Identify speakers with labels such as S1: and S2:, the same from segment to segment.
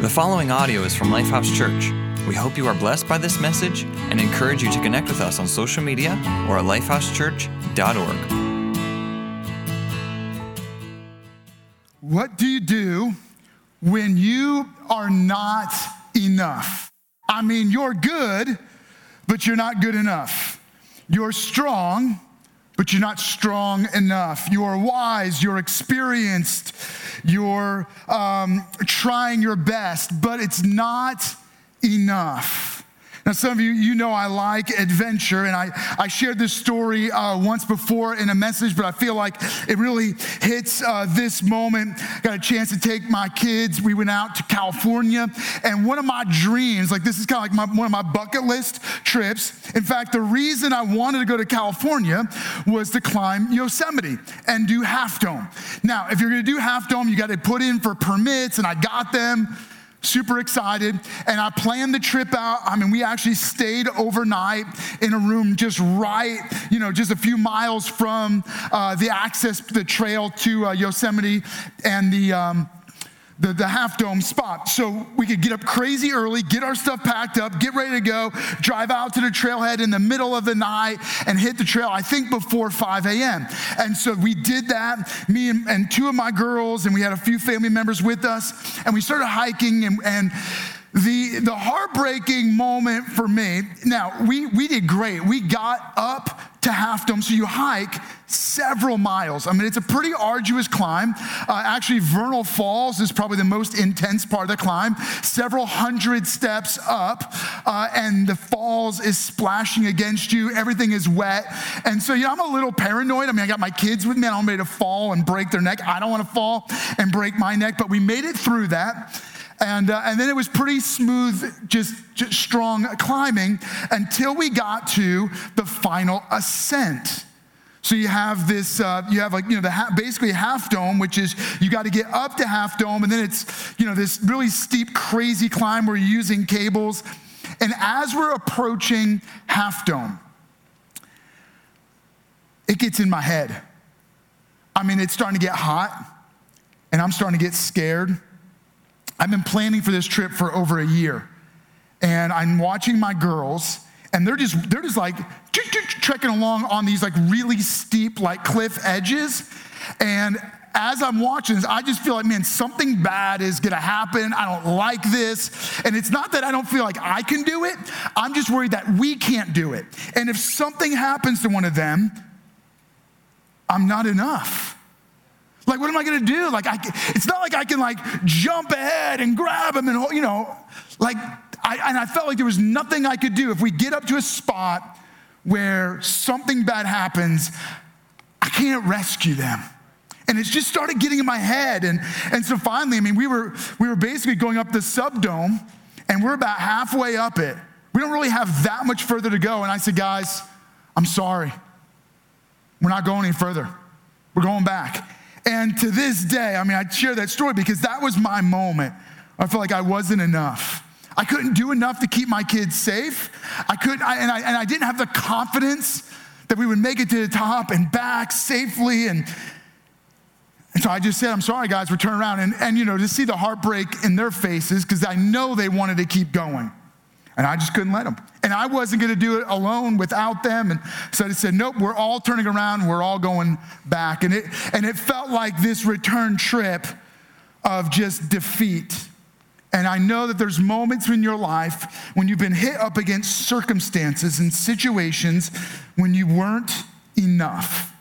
S1: The following audio is from Lifehouse Church. We hope you are blessed by this message and encourage you to connect with us on social media or at lifehousechurch.org.
S2: What do you do when you are not enough? I mean, you're good, but you're not good enough. You're strong, but you're not strong enough. You're wise, you're experienced, you're um, trying your best, but it's not enough. Now, some of you, you know I like adventure, and I, I shared this story uh, once before in a message, but I feel like it really hits uh, this moment. Got a chance to take my kids. We went out to California, and one of my dreams, like this is kind of like my, one of my bucket list trips. In fact, the reason I wanted to go to California was to climb Yosemite and do Half Dome. Now, if you're gonna do Half Dome, you gotta put in for permits, and I got them super excited. And I planned the trip out. I mean, we actually stayed overnight in a room just right, you know, just a few miles from uh, the access, the trail to uh, Yosemite and the. Um, the, the half dome spot. So we could get up crazy early, get our stuff packed up, get ready to go, drive out to the trailhead in the middle of the night and hit the trail, I think before 5 a.m. And so we did that, me and, and two of my girls, and we had a few family members with us, and we started hiking and, and the, the heartbreaking moment for me, now we, we did great. We got up to Half Dome, so you hike several miles. I mean, it's a pretty arduous climb. Uh, actually, Vernal Falls is probably the most intense part of the climb. Several hundred steps up, uh, and the falls is splashing against you. Everything is wet. And so, you know, I'm a little paranoid. I mean, I got my kids with me. I don't want to fall and break their neck. I don't want to fall and break my neck, but we made it through that. And, uh, and then it was pretty smooth, just, just strong climbing until we got to the final ascent. So you have this, uh, you have like, you know, the ha- basically half dome, which is you got to get up to half dome, and then it's, you know, this really steep, crazy climb where you're using cables. And as we're approaching half dome, it gets in my head. I mean, it's starting to get hot, and I'm starting to get scared. I've been planning for this trip for over a year, and I'm watching my girls, and they're just they're just like trekking along on these like really steep like cliff edges, and as I'm watching this, I just feel like, man, something bad is gonna happen. I don't like this. And it's not that I don't feel like I can do it, I'm just worried that we can't do it. And if something happens to one of them, I'm not enough. Like, what am I gonna do? Like, I, it's not like I can like jump ahead and grab him and, you know, like, I, and I felt like there was nothing I could do. If we get up to a spot where something bad happens, I can't rescue them. And it just started getting in my head. And, and so finally, I mean, we were, we were basically going up the subdome and we're about halfway up it. We don't really have that much further to go. And I said, guys, I'm sorry. We're not going any further. We're going back. And to this day, I mean, I share that story because that was my moment. I felt like I wasn't enough. I couldn't do enough to keep my kids safe. I couldn't, I, and, I, and I didn't have the confidence that we would make it to the top and back safely. And, and so I just said, I'm sorry, guys, we're turning around. And, and you know, to see the heartbreak in their faces, because I know they wanted to keep going. And I just couldn't let them. And I wasn't going to do it alone without them. And so I said, nope, we're all turning around. We're all going back. And it, and it felt like this return trip of just defeat. And I know that there's moments in your life when you've been hit up against circumstances and situations when you weren't enough.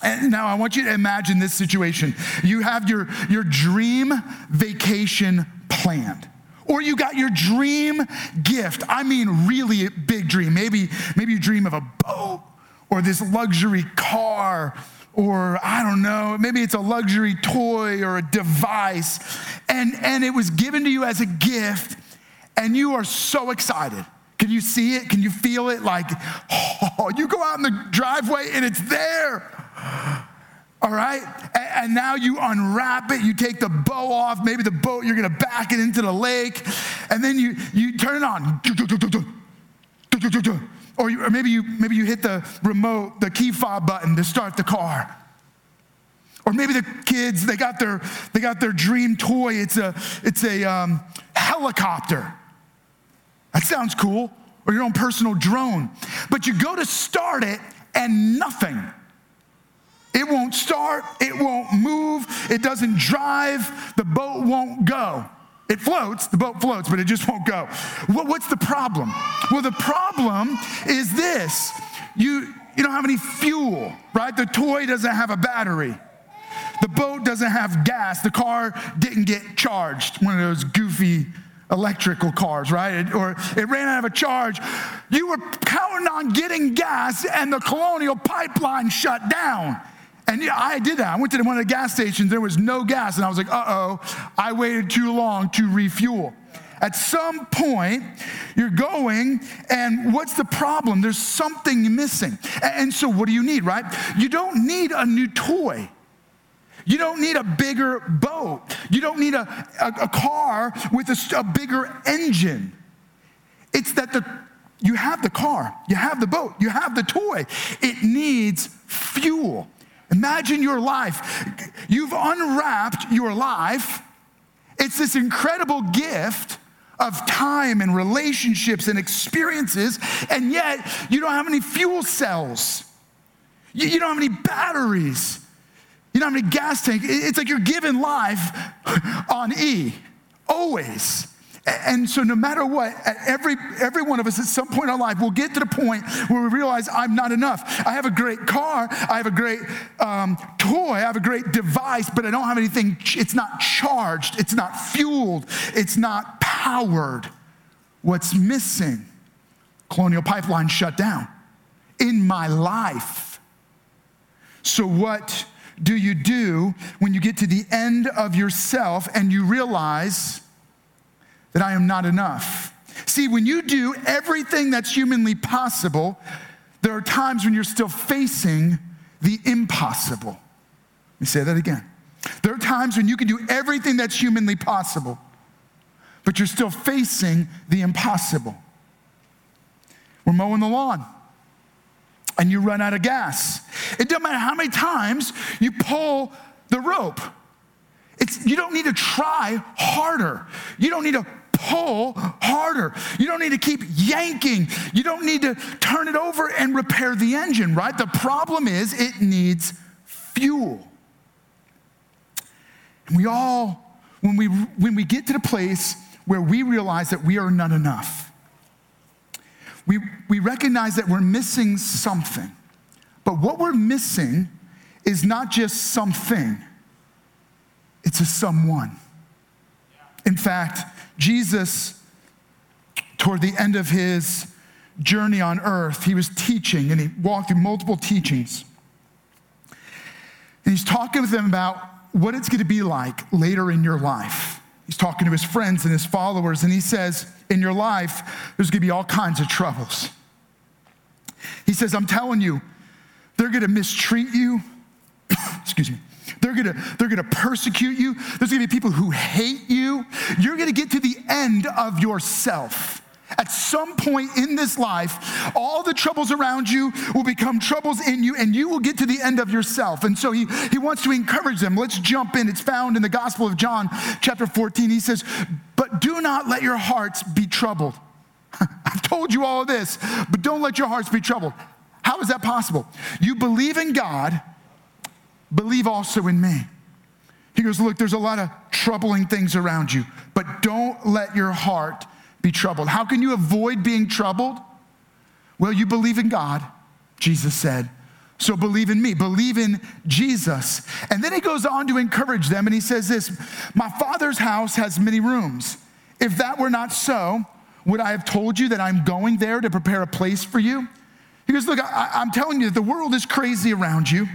S2: And now I want you to imagine this situation. You have your, your dream vacation planned or you got your dream gift. I mean, really big dream. Maybe, maybe you dream of a boat or this luxury car or I don't know, maybe it's a luxury toy or a device. And, and it was given to you as a gift, and you are so excited. Can you see it? Can you feel it? Like, oh, you go out in the driveway and it's there all right? And now you unwrap it, you take the bow off, maybe the boat, you're gonna back it into the lake, and then you, you turn it on. Or, you, or maybe, you, maybe you hit the remote, the key fob button to start the car. Or maybe the kids, they got their, they got their dream toy. It's a, it's a um, helicopter. That sounds cool. Or your own personal drone. But you go to start it and nothing. It won't start, it won't move, it doesn't drive, the boat won't go. It floats, the boat floats, but it just won't go. What's the problem? Well, the problem is this you, you don't have any fuel, right? The toy doesn't have a battery. The boat doesn't have gas. The car didn't get charged. One of those goofy electrical cars, right? It, or it ran out of a charge. You were counting on getting gas, and the colonial pipeline shut down. And yeah, I did that. I went to one of the gas stations, there was no gas, and I was like, uh oh, I waited too long to refuel. At some point, you're going, and what's the problem? There's something missing. And so, what do you need, right? You don't need a new toy. You don't need a bigger boat. You don't need a, a, a car with a, a bigger engine. It's that the, you have the car, you have the boat, you have the toy. It needs fuel. Imagine your life. You've unwrapped your life. It's this incredible gift of time and relationships and experiences, and yet you don't have any fuel cells. You, you don't have any batteries. You don't have any gas tank. It's like you're given life on E, always. And so, no matter what, every, every one of us at some point in our life will get to the point where we realize I'm not enough. I have a great car, I have a great um, toy, I have a great device, but I don't have anything, it's not charged, it's not fueled, it's not powered. What's missing? Colonial pipeline shut down in my life. So, what do you do when you get to the end of yourself and you realize, that I am not enough. See, when you do everything that's humanly possible, there are times when you're still facing the impossible. Let me say that again. There are times when you can do everything that's humanly possible, but you're still facing the impossible. We're mowing the lawn and you run out of gas. It doesn't matter how many times you pull the rope. It's, you don't need to try harder. You don't need to pull harder. You don't need to keep yanking. You don't need to turn it over and repair the engine, right? The problem is it needs fuel. And we all, when we, when we get to the place where we realize that we are not enough, we, we recognize that we're missing something. But what we're missing is not just something, it's a someone. In fact, Jesus, toward the end of his journey on earth, he was teaching and he walked through multiple teachings. And he's talking with them about what it's going to be like later in your life. He's talking to his friends and his followers, and he says, In your life, there's going to be all kinds of troubles. He says, I'm telling you, they're going to mistreat you. Excuse me. They're gonna, they're gonna persecute you. There's gonna be people who hate you. You're gonna get to the end of yourself. At some point in this life, all the troubles around you will become troubles in you, and you will get to the end of yourself. And so he, he wants to encourage them. Let's jump in. It's found in the Gospel of John, chapter 14. He says, But do not let your hearts be troubled. I've told you all this, but don't let your hearts be troubled. How is that possible? You believe in God believe also in me. He goes, Look, there's a lot of troubling things around you, but don't let your heart be troubled. How can you avoid being troubled? Well, you believe in God, Jesus said. So believe in me, believe in Jesus. And then he goes on to encourage them and he says this My father's house has many rooms. If that were not so, would I have told you that I'm going there to prepare a place for you? He goes, Look, I, am telling you the world is crazy around you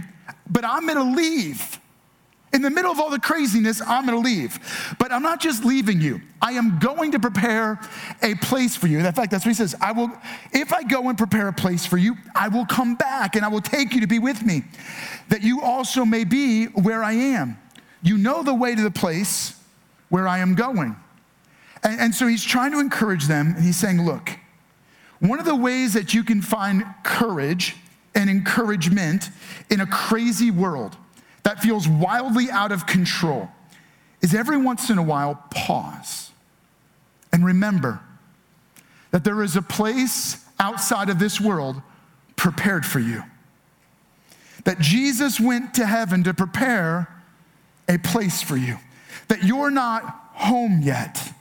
S2: but I'm gonna leave. In the middle of all the craziness, I'm gonna leave. But I'm not just leaving you. I am going to prepare a place for you. In fact, that's what he says. I will, if I go and prepare a place for you, I will come back and I will take you to be with me, that you also may be where I am. You know the way to the place where I am going. And, and so he's trying to encourage them, and he's saying, look, one of the ways that you can find courage and encouragement in a crazy world that feels wildly out of control is every once in a while pause and remember that there is a place outside of this world prepared for you. That Jesus went to heaven to prepare a place for you. That you're not home yet.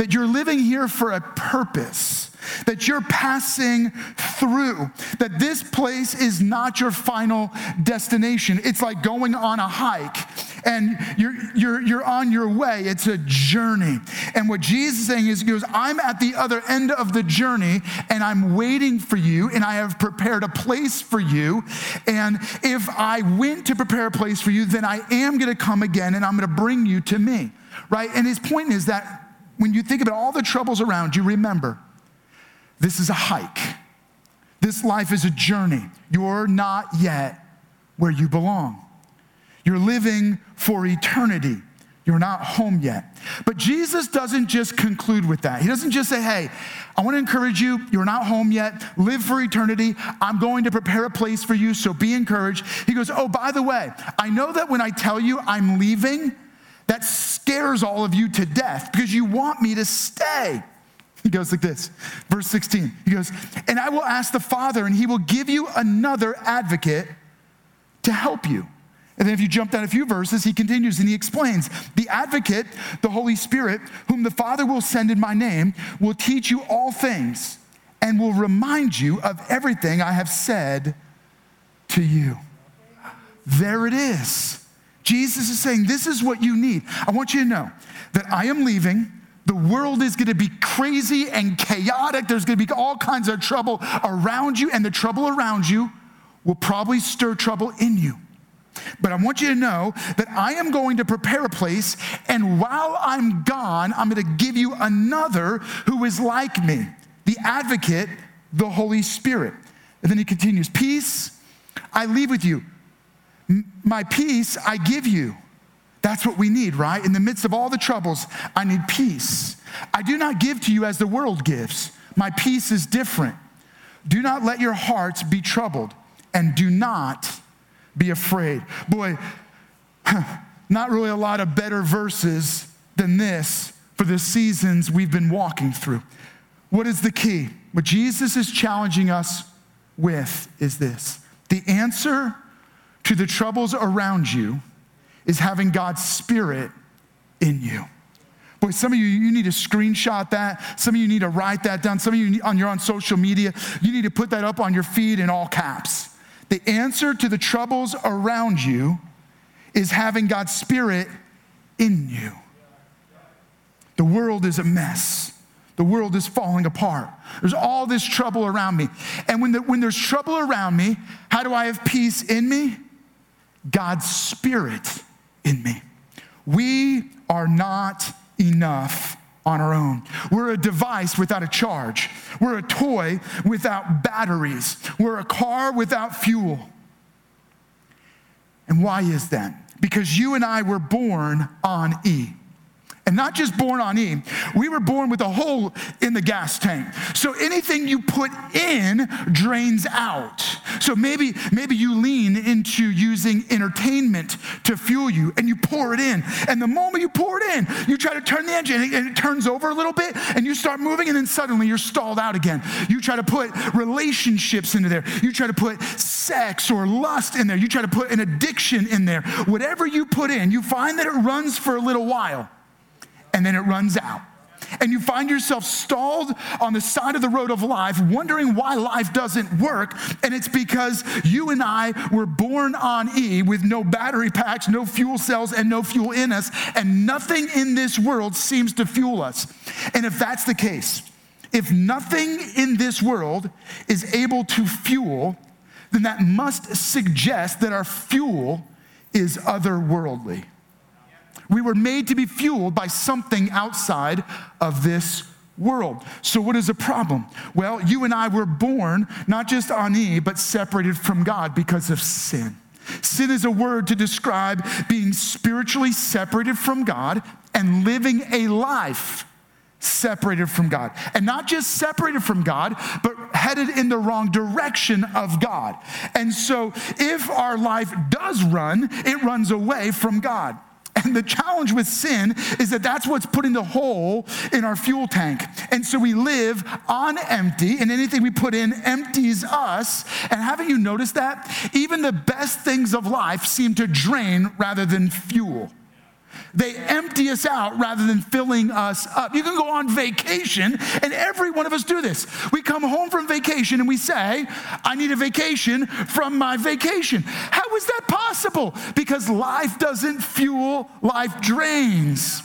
S2: That you're living here for a purpose that you're passing through, that this place is not your final destination. It's like going on a hike and you're, you're, you're on your way. It's a journey. And what Jesus is saying is, He goes, I'm at the other end of the journey and I'm waiting for you and I have prepared a place for you. And if I went to prepare a place for you, then I am going to come again and I'm going to bring you to me. Right? And his point is that when you think about all the troubles around you, remember, this is a hike. This life is a journey. You're not yet where you belong. You're living for eternity. You're not home yet. But Jesus doesn't just conclude with that. He doesn't just say, hey, I want to encourage you. You're not home yet. Live for eternity. I'm going to prepare a place for you, so be encouraged. He goes, oh, by the way, I know that when I tell you I'm leaving, that scares all of you to death because you want me to stay. He goes like this, verse 16. He goes, And I will ask the Father, and he will give you another advocate to help you. And then if you jump down a few verses, he continues and he explains The advocate, the Holy Spirit, whom the Father will send in my name, will teach you all things and will remind you of everything I have said to you. There it is. Jesus is saying, This is what you need. I want you to know that I am leaving the world is going to be crazy and chaotic. There's going to be all kinds of trouble around you, and the trouble around you will probably stir trouble in you. But I want you to know that I am going to prepare a place, and while I'm gone, I'm going to give you another who is like me, the advocate, the Holy Spirit. And then he continues Peace I leave with you, my peace I give you. That's what we need, right? In the midst of all the troubles, I need peace. I do not give to you as the world gives. My peace is different. Do not let your hearts be troubled, and do not be afraid. Boy, not really a lot of better verses than this for the seasons we've been walking through. What is the key? What Jesus is challenging us with is this the answer to the troubles around you is having God's Spirit in you. Boy, some of you, you need to screenshot that. Some of you need to write that down. Some of you, on, you're on social media, you need to put that up on your feed in all caps. The answer to the troubles around you is having God's Spirit in you. The world is a mess. The world is falling apart. There's all this trouble around me. And when, the, when there's trouble around me, how do I have peace in me? God's Spirit in me. We are not enough on our own. We're a device without a charge. We're a toy without batteries. We're a car without fuel. And why is that? Because you and I were born on E and not just born on E, we were born with a hole in the gas tank. So anything you put in drains out. So maybe, maybe you lean into using entertainment to fuel you and you pour it in. And the moment you pour it in, you try to turn the engine and it turns over a little bit and you start moving and then suddenly you're stalled out again. You try to put relationships into there. You try to put sex or lust in there. You try to put an addiction in there. Whatever you put in, you find that it runs for a little while and then it runs out. And you find yourself stalled on the side of the road of life, wondering why life doesn't work. And it's because you and I were born on E with no battery packs, no fuel cells, and no fuel in us. And nothing in this world seems to fuel us. And if that's the case, if nothing in this world is able to fuel, then that must suggest that our fuel is otherworldly. We were made to be fueled by something outside of this world. So, what is the problem? Well, you and I were born not just on E, but separated from God because of sin. Sin is a word to describe being spiritually separated from God and living a life separated from God. And not just separated from God, but headed in the wrong direction of God. And so if our life does run, it runs away from God. And the challenge with sin is that that's what's putting the hole in our fuel tank. And so we live on empty, and anything we put in empties us. And haven't you noticed that? Even the best things of life seem to drain rather than fuel. They empty us out rather than filling us up. You can go on vacation, and every one of us do this. We come home from vacation and we say, I need a vacation from my vacation. How is that possible? Because life doesn't fuel, life drains.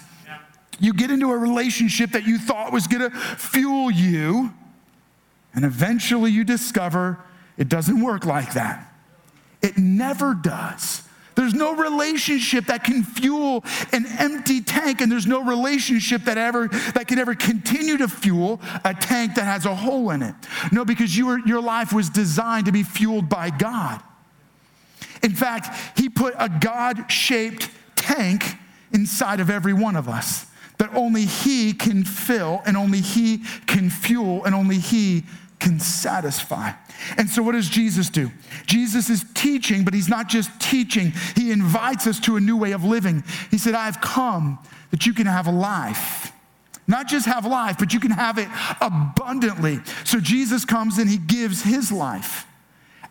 S2: You get into a relationship that you thought was gonna fuel you, and eventually you discover it doesn't work like that. It never does. There's no relationship that can fuel an empty tank, and there's no relationship that ever that can ever continue to fuel a tank that has a hole in it. No, because you were, your life was designed to be fueled by God. In fact, He put a God-shaped tank inside of every one of us that only He can fill, and only He can fuel, and only He can satisfy. And so, what does Jesus do? Jesus is teaching, but he's not just teaching, he invites us to a new way of living. He said, I've come that you can have a life. Not just have life, but you can have it abundantly. So, Jesus comes and he gives his life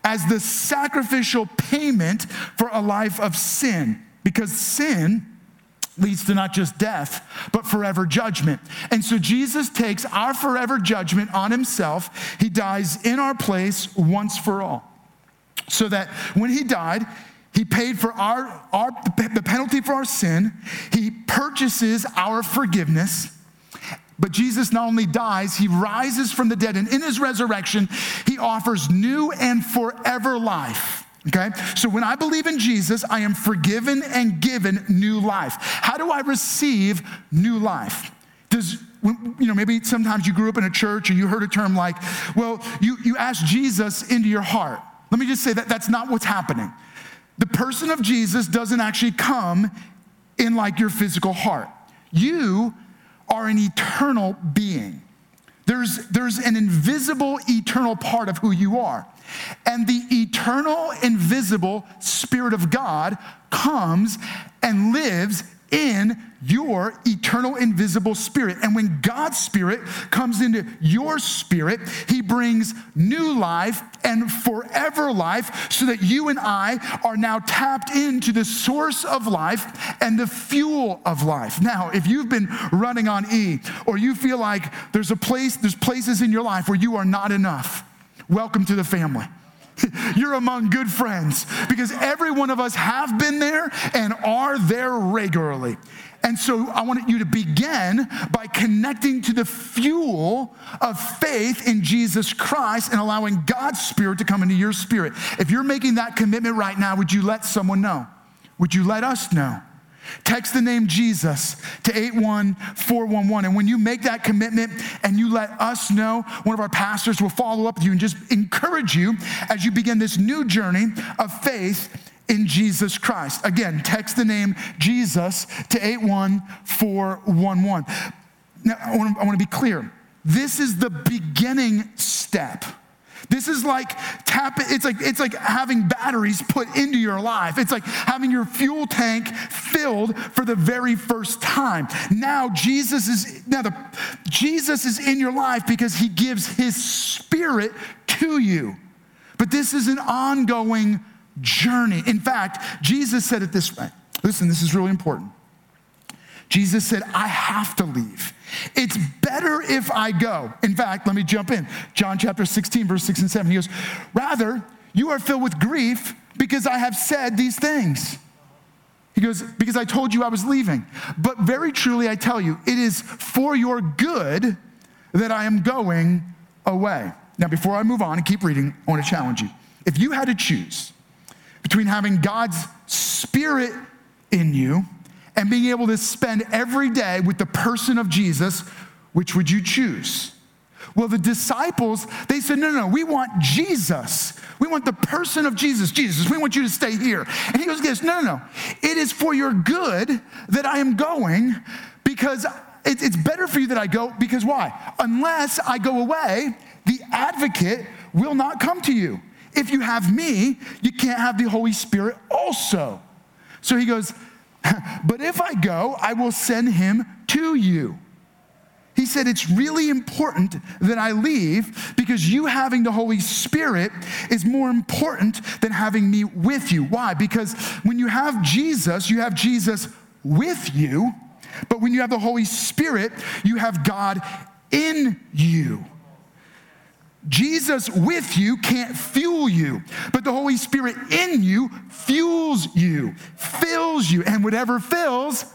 S2: as the sacrificial payment for a life of sin, because sin leads to not just death, but forever judgment. And so Jesus takes our forever judgment on himself. He dies in our place once for all. So that when he died, he paid for our, our the penalty for our sin. He purchases our forgiveness. But Jesus not only dies, he rises from the dead, and in his resurrection, he offers new and forever life. Okay? So when I believe in Jesus, I am forgiven and given new life. How do I receive new life? Does you know, maybe sometimes you grew up in a church or you heard a term like, well, you, you ask Jesus into your heart. Let me just say that that's not what's happening. The person of Jesus doesn't actually come in like your physical heart. You are an eternal being. There's, there's an invisible, eternal part of who you are. And the eternal, invisible Spirit of God comes and lives in your eternal, invisible spirit. And when God's spirit comes into your spirit, he brings new life and forever life so that you and I are now tapped into the source of life and the fuel of life. Now, if you've been running on E or you feel like there's a place, there's places in your life where you are not enough, welcome to the family. You're among good friends because every one of us have been there and are there regularly. And so I want you to begin by connecting to the fuel of faith in Jesus Christ and allowing God's Spirit to come into your spirit. If you're making that commitment right now, would you let someone know? Would you let us know? Text the name Jesus to 81411. And when you make that commitment and you let us know, one of our pastors will follow up with you and just encourage you as you begin this new journey of faith in Jesus Christ. Again, text the name Jesus to 81411. Now, I want to, be clear. This is the beginning step. This is like tap it's like it's like having batteries put into your life. It's like having your fuel tank filled for the very first time. Now Jesus is now the Jesus is in your life because he gives his spirit to you. But this is an ongoing journey. In fact, Jesus said it this way. Listen, this is really important. Jesus said, I have to leave. It's better if I go. In fact, let me jump in. John chapter 16, verse 6 and 7. He goes, Rather, you are filled with grief because I have said these things. He goes, Because I told you I was leaving. But very truly, I tell you, it is for your good that I am going away. Now, before I move on and keep reading, I want to challenge you. If you had to choose between having God's Spirit in you and being able to spend every day with the person of Jesus, which would you choose? Well, the disciples, they said, no, no, no, we want Jesus. We want the person of Jesus. Jesus, we want you to stay here. And he goes, yes, no, no, no. It is for your good that I am going because it's better for you that I go because why? Unless I go away, the advocate will not come to you. If you have me, you can't have the Holy Spirit also. So he goes, But if I go, I will send him to you. He said, It's really important that I leave because you having the Holy Spirit is more important than having me with you. Why? Because when you have Jesus, you have Jesus with you, but when you have the Holy Spirit, you have God in you. Jesus with you can't fuel you, but the Holy Spirit in you fuels you, fills you, and whatever fills,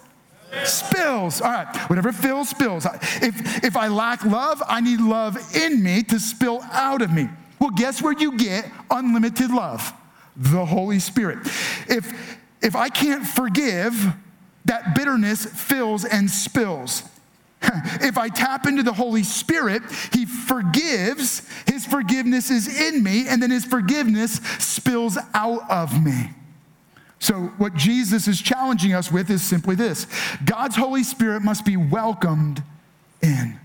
S2: spills. All right, whatever fills, spills. If, if I lack love, I need love in me to spill out of me. Well, guess where you get unlimited love? The Holy Spirit. If, if I can't forgive, that bitterness fills and spills. If I tap into the Holy Spirit, He forgives, His forgiveness is in me, and then His forgiveness spills out of me. So, what Jesus is challenging us with is simply this God's Holy Spirit must be welcomed in.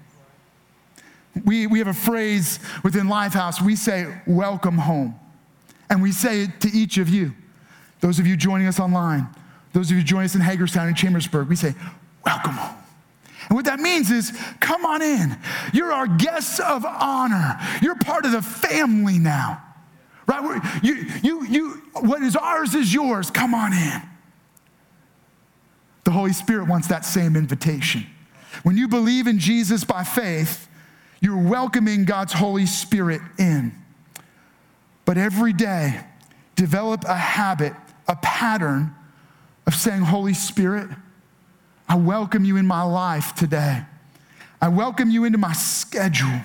S2: We, we have a phrase within Lifehouse, we say, welcome home. And we say it to each of you. Those of you joining us online, those of you joining us in Hagerstown and Chambersburg, we say, welcome home. And what that means is, come on in. You're our guests of honor. You're part of the family now. Right? You, you, you, what is ours is yours. Come on in. The Holy Spirit wants that same invitation. When you believe in Jesus by faith, you're welcoming God's Holy Spirit in. But every day, develop a habit, a pattern of saying, Holy Spirit, I welcome you in my life today. I welcome you into my schedule.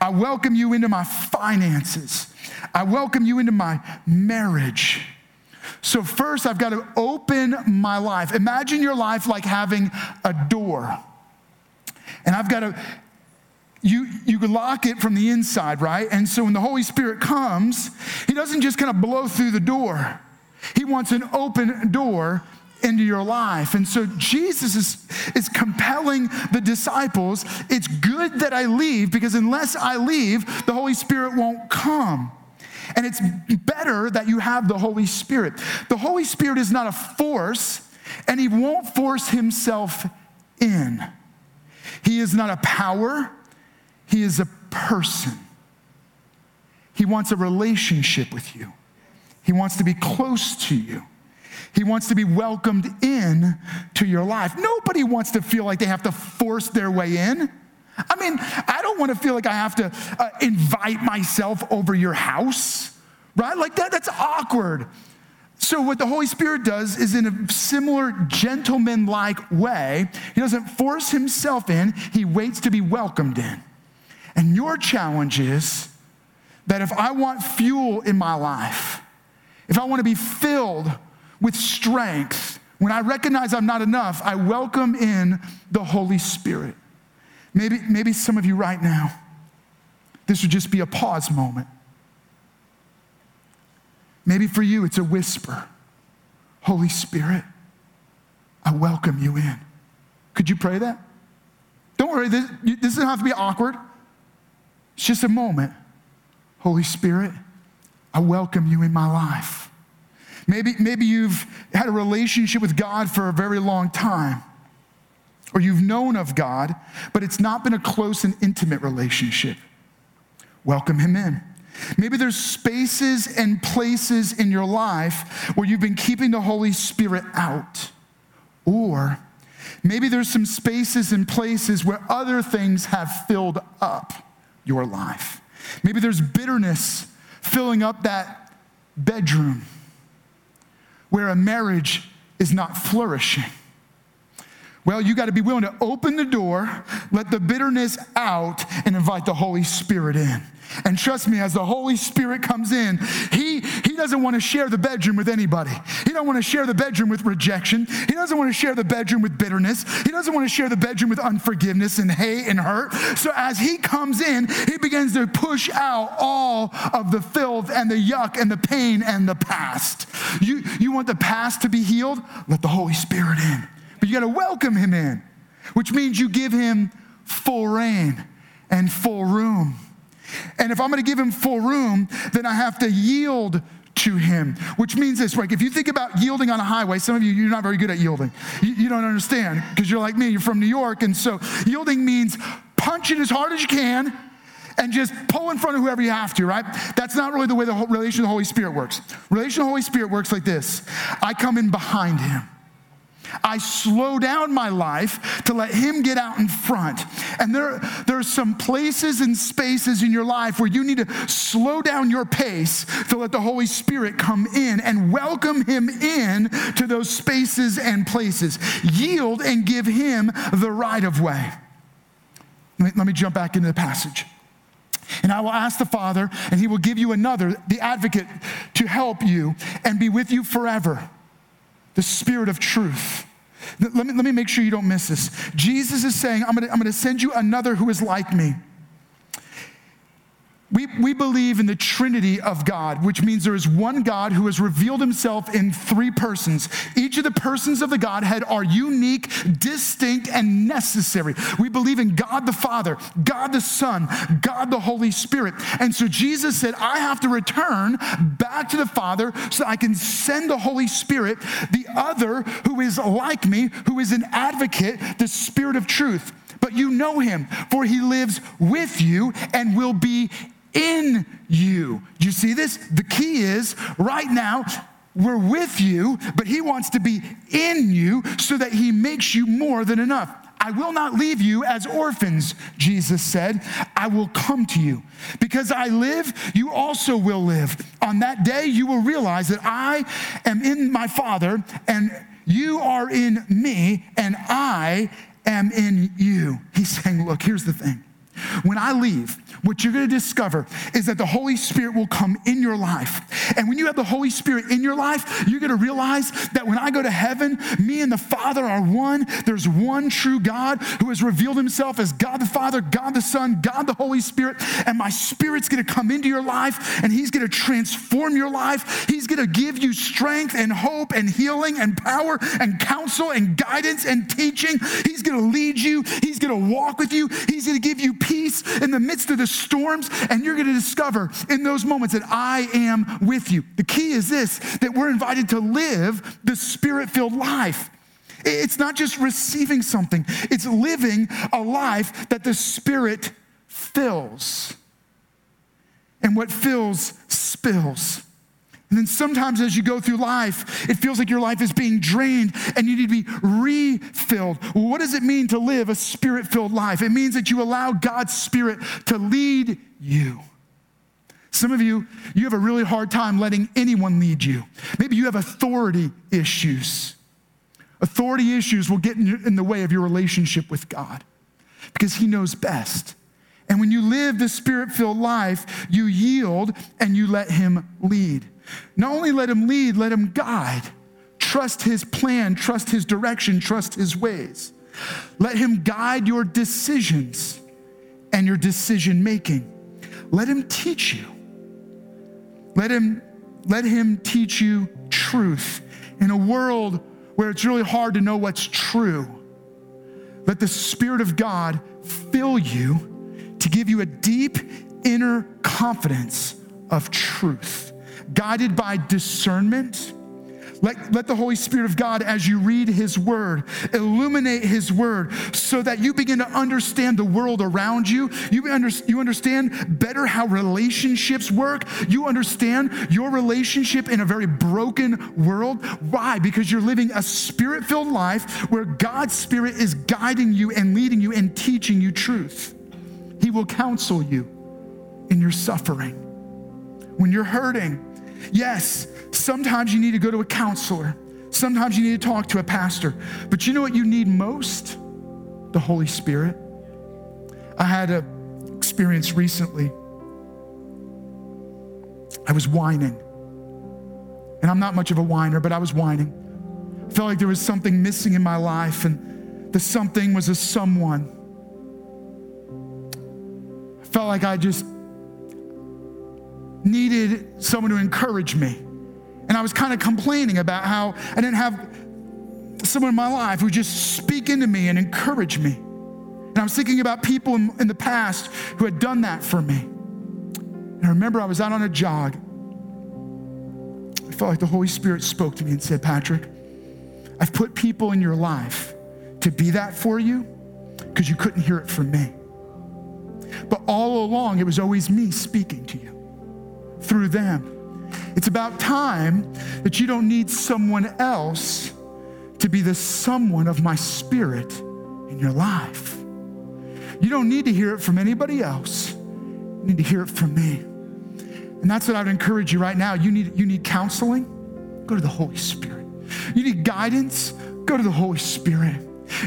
S2: I welcome you into my finances. I welcome you into my marriage. So, first, I've got to open my life. Imagine your life like having a door. And I've got to, you, you lock it from the inside, right? And so when the Holy Spirit comes, He doesn't just kind of blow through the door, He wants an open door into your life. And so Jesus is, is compelling the disciples it's good that I leave because unless I leave, the Holy Spirit won't come. And it's better that you have the Holy Spirit. The Holy Spirit is not a force, and He won't force Himself in. He is not a power, He is a person. He wants a relationship with you, He wants to be close to you. He wants to be welcomed in to your life. Nobody wants to feel like they have to force their way in. I mean, I don't want to feel like I have to uh, invite myself over your house, right? Like that, that's awkward. So, what the Holy Spirit does is in a similar gentleman like way, He doesn't force Himself in, He waits to be welcomed in. And your challenge is that if I want fuel in my life, if I want to be filled with strength, when I recognize I'm not enough, I welcome in the Holy Spirit. Maybe, maybe some of you right now, this would just be a pause moment. Maybe for you, it's a whisper Holy Spirit, I welcome you in. Could you pray that? Don't worry, this, this doesn't have to be awkward. It's just a moment. Holy Spirit, I welcome you in my life. Maybe, maybe you've had a relationship with God for a very long time, or you've known of God, but it's not been a close and intimate relationship. Welcome Him in. Maybe there's spaces and places in your life where you've been keeping the Holy Spirit out. Or maybe there's some spaces and places where other things have filled up your life. Maybe there's bitterness filling up that bedroom where a marriage is not flourishing. Well, you got to be willing to open the door, let the bitterness out, and invite the Holy Spirit in. And trust me, as the Holy Spirit comes in, he, he doesn't want to share the bedroom with anybody. He don't want to share the bedroom with rejection. He doesn't want to share the bedroom with bitterness. He doesn't want to share the bedroom with unforgiveness and hate and hurt. So as he comes in, he begins to push out all of the filth and the yuck and the pain and the past. You, you want the past to be healed? Let the Holy Spirit in. But you got to welcome him in, which means you give him full reign and full room. And if I'm gonna give him full room, then I have to yield to him, which means this, right? If you think about yielding on a highway, some of you, you're not very good at yielding. You, you don't understand because you're like me, you're from New York. And so yielding means punching as hard as you can and just pull in front of whoever you have to, right? That's not really the way the relation of the Holy Spirit works. Relation of the Holy Spirit works like this I come in behind him. I slow down my life to let Him get out in front. And there, there are some places and spaces in your life where you need to slow down your pace to let the Holy Spirit come in and welcome Him in to those spaces and places. Yield and give Him the right of way. Let me, let me jump back into the passage. And I will ask the Father, and He will give you another, the advocate, to help you and be with you forever the Spirit of truth. Let me, let me make sure you don't miss this. Jesus is saying, I'm I'm gonna send you another who is like me. We, we believe in the Trinity of God, which means there is one God who has revealed himself in three persons. Each of the persons of the Godhead are unique, distinct, and necessary. We believe in God the Father, God the Son, God the Holy Spirit. And so Jesus said, I have to return back to the Father so I can send the Holy Spirit, the other who is like me, who is an advocate, the Spirit of truth but you know him, for he lives with you and will be in you. You see this? The key is right now, we're with you, but he wants to be in you so that he makes you more than enough. I will not leave you as orphans, Jesus said. I will come to you. Because I live, you also will live. On that day, you will realize that I am in my Father, and you are in me, and I am in you. He's saying, Look, here's the thing. When I leave, what you're going to discover is that the Holy Spirit will come in your life. And when you have the Holy Spirit in your life, you're going to realize that when I go to heaven, me and the Father are one. There's one true God who has revealed himself as God the Father, God the Son, God the Holy Spirit. And my Spirit's going to come into your life and He's going to transform your life. He's going to give you strength and hope and healing and power and counsel and guidance and teaching. He's going to lead you, He's going to walk with you, He's going to give you peace in the midst of the storms, and you're going to discover in those moments that I am with you. The key is this that we're invited to live the spirit filled life. It's not just receiving something, it's living a life that the Spirit fills. And what fills, spills. And then sometimes as you go through life, it feels like your life is being drained and you need to be refilled. What does it mean to live a spirit filled life? It means that you allow God's Spirit to lead you. Some of you, you have a really hard time letting anyone lead you. Maybe you have authority issues. Authority issues will get in the way of your relationship with God because He knows best. And when you live the spirit filled life, you yield and you let Him lead. Not only let him lead, let him guide. Trust his plan, trust his direction, trust his ways. Let him guide your decisions and your decision making. Let him teach you. Let him, let him teach you truth in a world where it's really hard to know what's true. Let the Spirit of God fill you to give you a deep inner confidence of truth guided by discernment. Let, let the Holy Spirit of God, as you read His Word, illuminate His Word so that you begin to understand the world around you. You, under, you understand better how relationships work. You understand your relationship in a very broken world. Why? Because you're living a spirit filled life where God's Spirit is guiding you and leading you and teaching you truth. He will counsel you in your suffering. When you're hurting, Yes, sometimes you need to go to a counselor. Sometimes you need to talk to a pastor. But you know what you need most? The Holy Spirit. I had an experience recently. I was whining. And I'm not much of a whiner, but I was whining. I felt like there was something missing in my life, and the something was a someone. I felt like I just needed someone to encourage me. And I was kind of complaining about how I didn't have someone in my life who just speak into me and encourage me. And I was thinking about people in, in the past who had done that for me. And I remember I was out on a jog. I felt like the Holy Spirit spoke to me and said, Patrick, I've put people in your life to be that for you because you couldn't hear it from me. But all along, it was always me speaking to you through them. It's about time that you don't need someone else to be the someone of my spirit in your life. You don't need to hear it from anybody else. You need to hear it from me. And that's what I would encourage you right now. You need, you need counseling? Go to the Holy Spirit. You need guidance? Go to the Holy Spirit.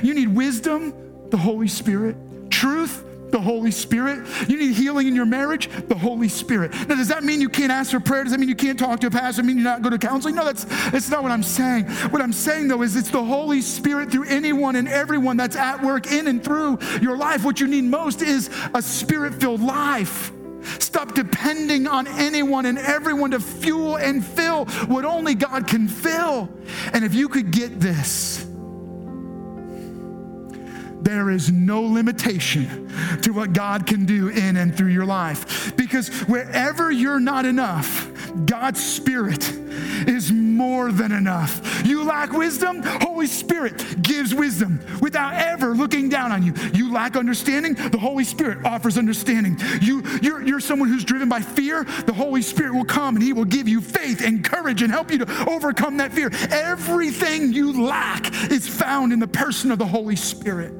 S2: You need wisdom? The Holy Spirit. Truth? The Holy Spirit. You need healing in your marriage, the Holy Spirit. Now, does that mean you can't ask for prayer? Does that mean you can't talk to a pastor? Does that mean you not go to counseling? No, that's, that's not what I'm saying. What I'm saying, though, is it's the Holy Spirit through anyone and everyone that's at work in and through your life. What you need most is a spirit filled life. Stop depending on anyone and everyone to fuel and fill what only God can fill. And if you could get this, there is no limitation to what God can do in and through your life. Because wherever you're not enough, God's Spirit is more than enough. You lack wisdom, Holy Spirit gives wisdom without ever looking down on you. You lack understanding, the Holy Spirit offers understanding. You, you're, you're someone who's driven by fear, the Holy Spirit will come and He will give you faith and courage and help you to overcome that fear. Everything you lack is found in the person of the Holy Spirit.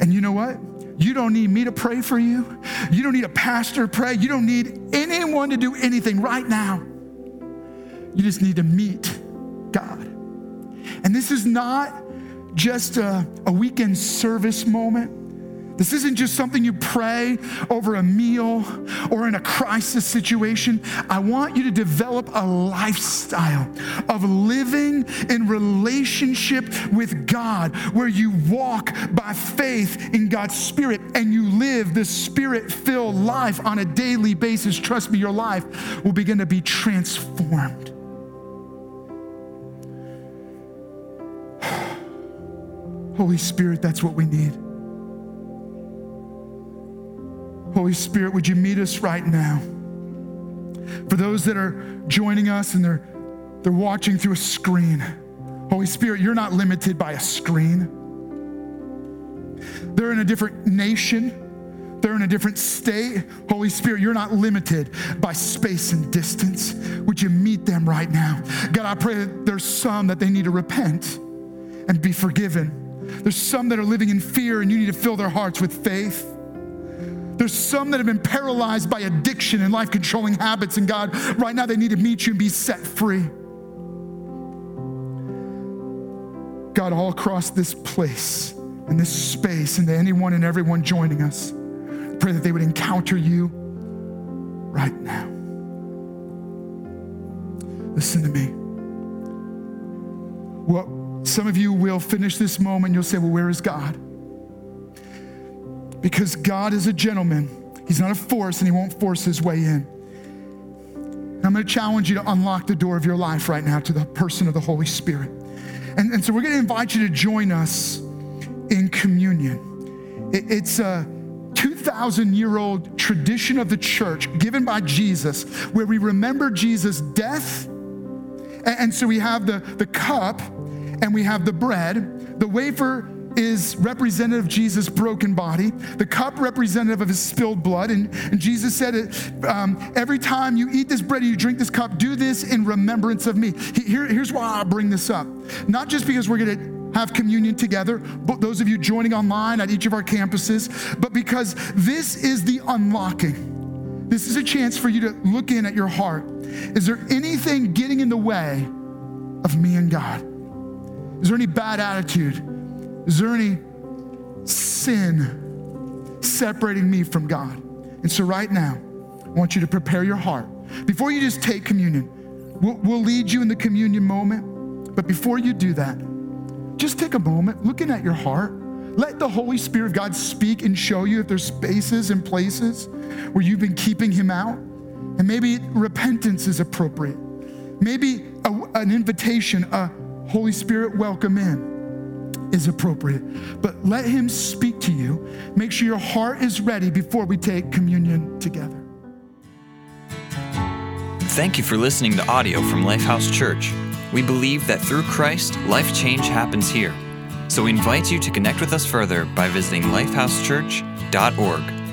S2: And you know what? You don't need me to pray for you. You don't need a pastor to pray. You don't need anyone to do anything right now. You just need to meet God. And this is not just a, a weekend service moment. This isn't just something you pray over a meal or in a crisis situation. I want you to develop a lifestyle of living in relationship with God where you walk by faith in God's Spirit and you live the Spirit filled life on a daily basis. Trust me, your life will begin to be transformed. Holy Spirit, that's what we need. Holy Spirit, would you meet us right now? For those that are joining us and they're, they're watching through a screen, Holy Spirit, you're not limited by a screen. They're in a different nation. They're in a different state. Holy Spirit, you're not limited by space and distance. Would you meet them right now? God, I pray that there's some that they need to repent and be forgiven. There's some that are living in fear and you need to fill their hearts with faith. There's some that have been paralyzed by addiction and life controlling habits, and God, right now they need to meet you and be set free. God, all across this place and this space, and to anyone and everyone joining us, pray that they would encounter you right now. Listen to me. Well, some of you will finish this moment, you'll say, Well, where is God? Because God is a gentleman. He's not a force and he won't force his way in. And I'm going to challenge you to unlock the door of your life right now to the person of the Holy Spirit. And, and so we're going to invite you to join us in communion. It, it's a 2,000 year old tradition of the church given by Jesus where we remember Jesus' death. And, and so we have the, the cup and we have the bread. The wafer is representative of Jesus' broken body, the cup representative of his spilled blood. And, and Jesus said it um, every time you eat this bread and you drink this cup, do this in remembrance of me. Here, here's why I bring this up. Not just because we're going to have communion together, but those of you joining online at each of our campuses, but because this is the unlocking. This is a chance for you to look in at your heart. Is there anything getting in the way of me and God? Is there any bad attitude? Is there any sin separating me from God? And so, right now, I want you to prepare your heart. Before you just take communion, we'll, we'll lead you in the communion moment. But before you do that, just take a moment looking at your heart. Let the Holy Spirit of God speak and show you if there's spaces and places where you've been keeping Him out. And maybe repentance is appropriate. Maybe a, an invitation, a Holy Spirit welcome in. Is appropriate. But let Him speak to you. Make sure your heart is ready before we take communion together.
S1: Thank you for listening to audio from Lifehouse Church. We believe that through Christ, life change happens here. So we invite you to connect with us further by visiting lifehousechurch.org.